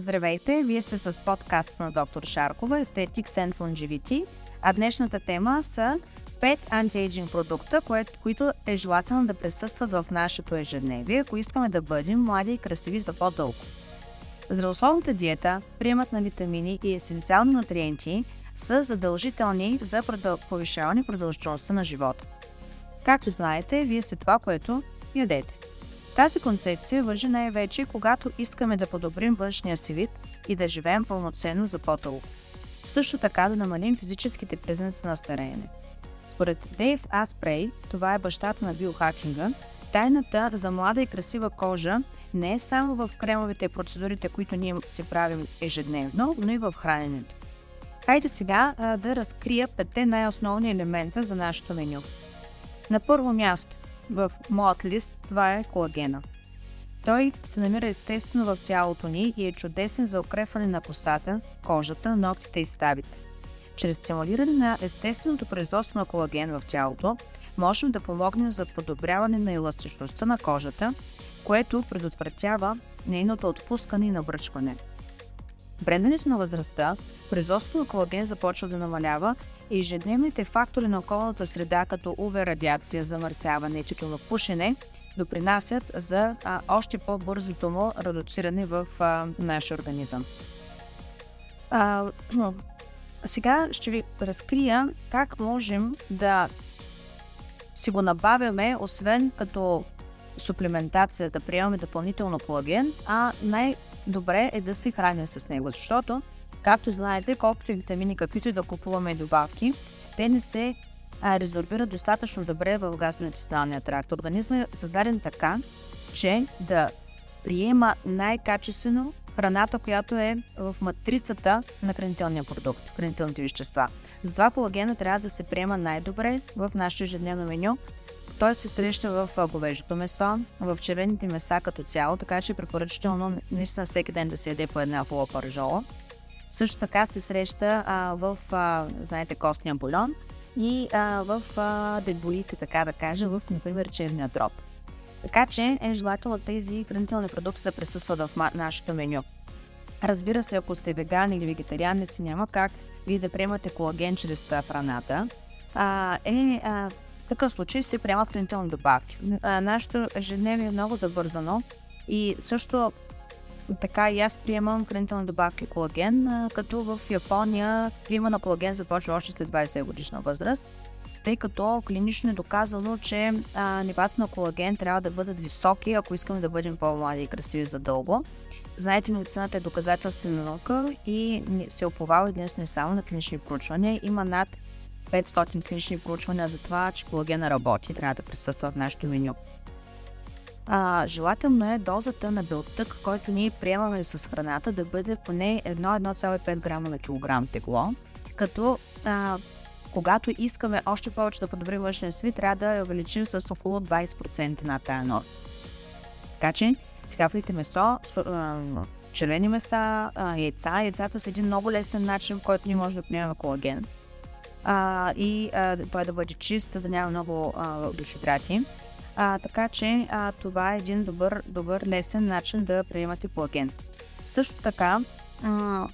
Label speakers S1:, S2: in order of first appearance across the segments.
S1: Здравейте, вие сте с подкаст на доктор Шаркова, Aesthetics and Longevity, а днешната тема са 5 антиейджинг продукта, което, които е желателно да присъстват в нашето ежедневие, ако искаме да бъдем млади и красиви за по-дълго. Здравословната диета, приемат на витамини и есенциални нутриенти са задължителни за повишаване продължителността на живота. Както знаете, вие сте това, което ядете. Тази концепция въжи най-вече, когато искаме да подобрим външния си вид и да живеем пълноценно за по-дълго. Също така да намалим физическите признаци на стареене. Според Дейв Аспрей, това е бащата на биохакинга, тайната за млада и красива кожа не е само в кремовите процедурите, които ние си правим ежедневно, но и в храненето. Хайде сега а, да разкрия петте най-основни елемента за нашето меню. На първо място, в моят лист, това е колагена. Той се намира естествено в тялото ни и е чудесен за укрепване на костата, кожата, ногтите и ставите. Чрез стимулиране на естественото производство на колаген в тялото, можем да помогнем за подобряване на еластичността на кожата, което предотвратява нейното отпускане и навръчване. Бредването на възрастта, производството на колаген започва да намалява ежедневните фактори на околната среда, като УВ радиация, замърсяване и пушене, допринасят за а, още по-бързото му редуциране в а, нашия организъм. А, сега ще ви разкрия как можем да си го набавяме, освен като суплементация, да приемаме допълнително колаген, а най-добре е да се храним с него, защото Както знаете, колкото и витамини, каквито и да купуваме добавки, те не се а, резорбират достатъчно добре в гастроинтестиналния тракт. Организмът е създаден така, че да приема най-качествено храната, която е в матрицата на хранителния продукт, хранителните вещества. Затова колагена трябва да се приема най-добре в нашето ежедневно меню. Той се среща в говежето месо, в червените меса като цяло, така че препоръчително наистина всеки ден да се яде по една пола паржола. Също така се среща а, в, а, знаете, костния бульон и а, в а, деболите, така да кажа, в, например, черния дроп. Така че е желателно тези хранителни продукти да присъстват в нашето меню. Разбира се, ако сте веган или вегетарианец, няма как вие да приемате колаген чрез храната. А, е, а, в такъв случай се приемат хранителни добавки. А, нашето ежедневие е много забързано и също така и аз приемам хранителни добавки колаген, като в Япония приема на колаген започва още след 20 годишна възраст, тъй като клинично е доказано, че а, нивата на колаген трябва да бъдат високи, ако искаме да бъдем по-млади и красиви за дълго. Знаете, медицината е доказателствена наука и се оповава единствено само на клинични проучвания. Има над 500 клинични проучвания за това, че колагена работи, трябва да присъства в нашето меню. А, желателно е дозата на белтък, който ние приемаме с храната, да бъде поне 1-1,5 грама на килограм тегло, като а, когато искаме още повече да подобрим външния свит, трябва да я увеличим с около 20% на тая норма. Така че, скафайте месо, червени меса, яйца. Яйцата са един много лесен начин, в който ние можем да приемем колаген. А, и а, той да бъде чист, да няма много дехидрати. А, така че а, това е един добър, добър лесен начин да приемате плаген. Също така, а,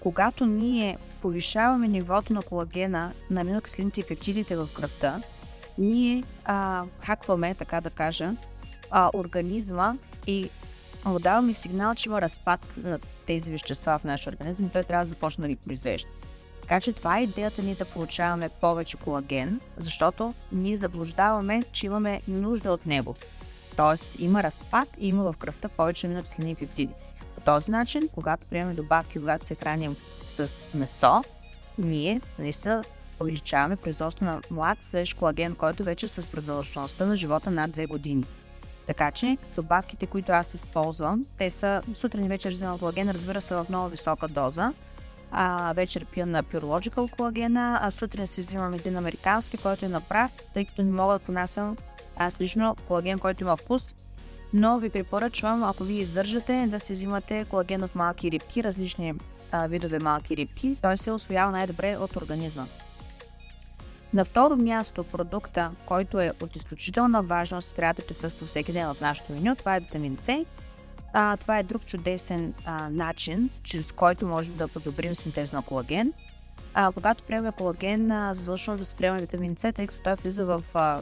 S1: когато ние повишаваме нивото на колагена на аминокиселините и пептидите в кръвта, ние а, хакваме, така да кажа, а, организма и даваме сигнал, че има разпад на тези вещества в нашия организъм и той трябва да започне да ги произвежда. Така че това е идеята ни да получаваме повече колаген, защото ние заблуждаваме, че имаме нужда от него. Тоест има разпад и има в кръвта повече аминокиселини пептиди. По този начин, когато приемаме добавки, когато се храним с месо, ние наистина увеличаваме производство на млад свеж колаген, който вече е с продължителността на живота над 2 години. Така че добавките, които аз използвам, те са сутрин и вечер вземам колаген, разбира се, в много висока доза, а, вечер пия на Purological колагена, а сутрин си взимам един американски, който е на прах, тъй като не мога да понасям аз лично колаген, който има вкус. Но ви препоръчвам, ако ви издържате, да си взимате колаген от малки рибки, различни а, видове малки рибки. Той се освоява най-добре от организма. На второ място продукта, който е от изключителна важност, трябва да присъства всеки ден в нашото меню, това е витамин С. А, това е друг чудесен а, начин, чрез който можем да подобрим синтез на колаген. А, когато приемаме колаген, задължително да се приема витамин С, тъй като той влиза в а,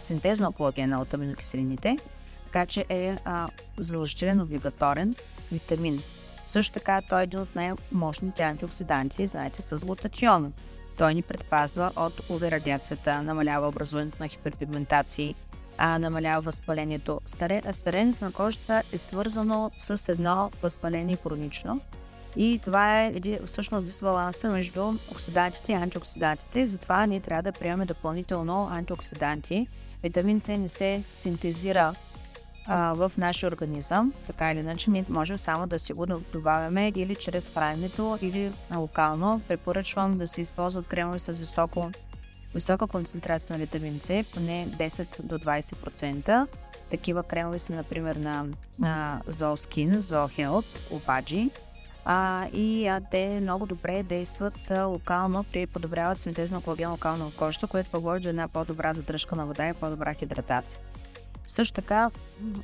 S1: синтез на колагена от аминокиселините, така че е а, задължителен облигаторен витамин. Също така той е един от най-мощните антиоксиданти, знаете, с глутатиона. Той ни предпазва от UV радиацията, намалява образуването на хиперпигментации, а, намалява възпалението. Старе, старението на кожата е свързано с едно възпаление хронично. И това е всъщност дисбаланса между оксидантите и антиоксидантите. Затова ние трябва да приемаме допълнително антиоксиданти. Витамин С не се синтезира а, в нашия организъм. Така или иначе, ние можем само да си го добавяме или чрез храненето, или локално. Препоръчвам да се използват кремове с високо, висока концентрация на витамин С, поне 10 до 20%. Такива кремове са, например, на, на Zooskin, Zoohealth, Obagi. А, и а, те много добре действат а, локално при подобряват синтез на колаген локално в кожата, което пък до една по-добра задръжка на вода и по-добра хидратация. Също така,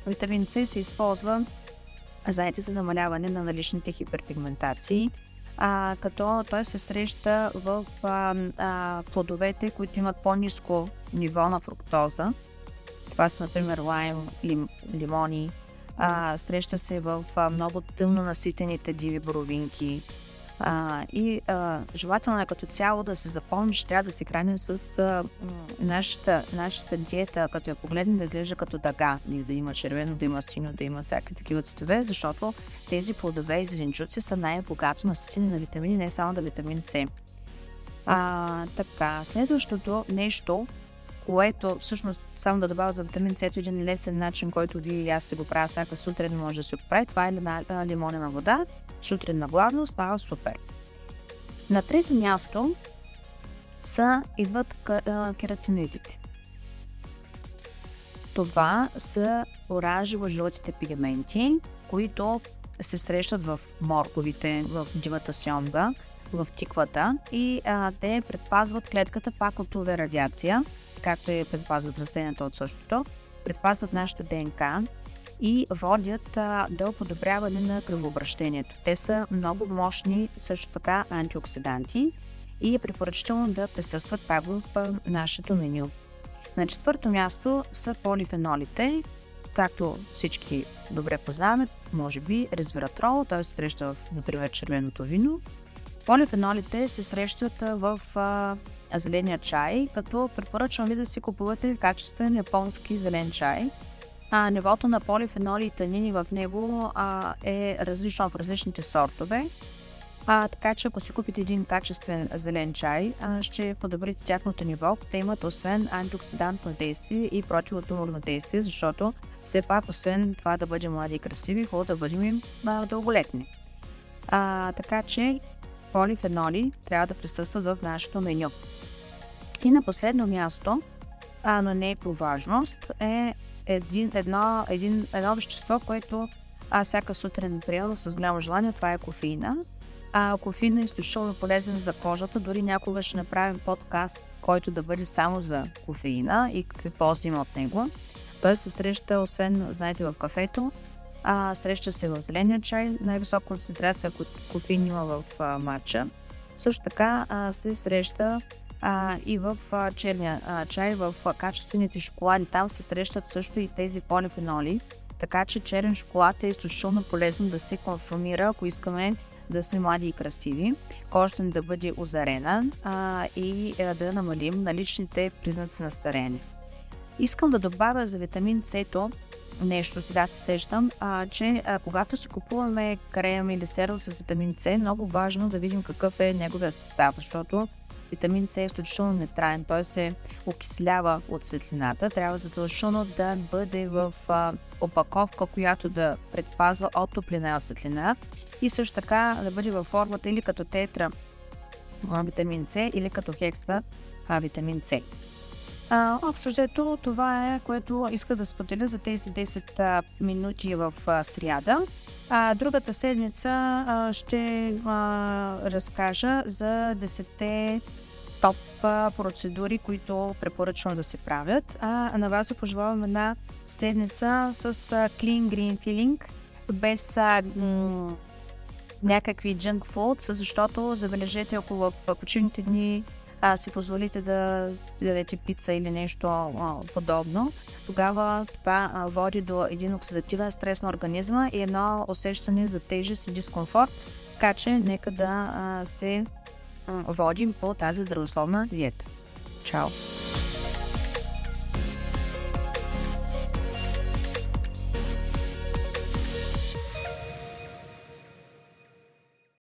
S1: витамин С се използва, знаете, за намаляване на наличните хиперпигментации, а, като той се среща в а, а, плодовете, които имат по-низко ниво на фруктоза. Това са, например, лайм, лим, лимони. А, среща се в а, много тъмно наситените диви боровинки, а, и а, желателно е като цяло да се запомни, че трябва да се храним с а, нашата, нашата диета, като я погледнем да изглежда като дъга, да има червено, да има сино, да има всякакви такива цветове, защото тези плодове и зеленчуци са най-богато наситени на витамини, не само на витамин С. А, така, следващото нещо, което всъщност само да добавя за витамин С е един лесен начин, който вие и аз ще го правя всяка сутрин, може да се го прави. Това е лимонена вода, сутрин на главно, става супер. На трето място са, идват кератиноидите. Това са оранжево-жълтите пигменти, които се срещат в морковите, в дивата сьомга, в тиквата и а, те предпазват клетката пак от UV радиация, както и предпазват растенията от същото, предпазват нашата ДНК и водят а, до подобряване на кръвообращението. Те са много мощни също така антиоксиданти и е препоръчително да присъстват пак в нашето меню. На четвърто място са полифенолите, както всички добре познаваме, може би резвератрол, той се среща в, например, червеното вино. Полифенолите се срещат в а, зеления чай, като препоръчвам ви да си купувате качествен японски зелен чай. А, нивото на полифеноли и танини в него а, е различно в различните сортове. А, така че ако си купите един качествен зелен чай, а, ще подобрите тяхното ниво. Те имат освен антиоксидантно действие и противотуморно действие, защото все пак, освен това да бъдем млади и красиви, хубаво да бъдем а, дълголетни. А, така че полифеноли трябва да присъстват в нашето меню. И на последно място, а, но не е по важност, е един, едно, един, едно вещество, което аз всяка сутрин приема с голямо желание, това е кофеина. А кофеина е изключително полезен за кожата, дори някога ще направим подкаст, който да бъде само за кофеина и какви ползи има от него. Той се среща, освен, знаете, в кафето, а, среща се в зеления чай, най-висока концентрация кофеин има в а, матча. Също така а, се среща а, и в а, черния а, чай, в а, качествените шоколади. Там се срещат също и тези полифеноли, така че черен шоколад е изключително полезно да се консумира, ако искаме да сме млади и красиви, кожата ни да бъде озарена а, и а, да намалим наличните признаци на старение. Искам да добавя за витамин С нещо, сега се сещам, а, че а, когато си купуваме крем или серум с витамин С, много важно да видим какъв е неговия състав, защото витамин С е изключително нетраен, той се окислява от светлината. Трябва задължително да бъде в а, опаковка, която да предпазва от топлина и от светлина и също така да бъде във формата или като тетра а, витамин С или като хекста а, витамин С. А, общо взето, това е което иска да споделя за тези 10 а, минути в а, сряда. А, другата седмица а, ще а, разкажа за 10 топ процедури, които препоръчвам да се правят. А на вас ви пожелавам една седмица с clean green feeling, без а, м- някакви junk foods, защото забележете, в почивните дни а, си позволите да ядете пица или нещо а, подобно, тогава това а, води до един оксидативен стрес на организма и едно усещане за тежест и дискомфорт, така че нека да а, се а, водим по тази здравословна диета. Чао!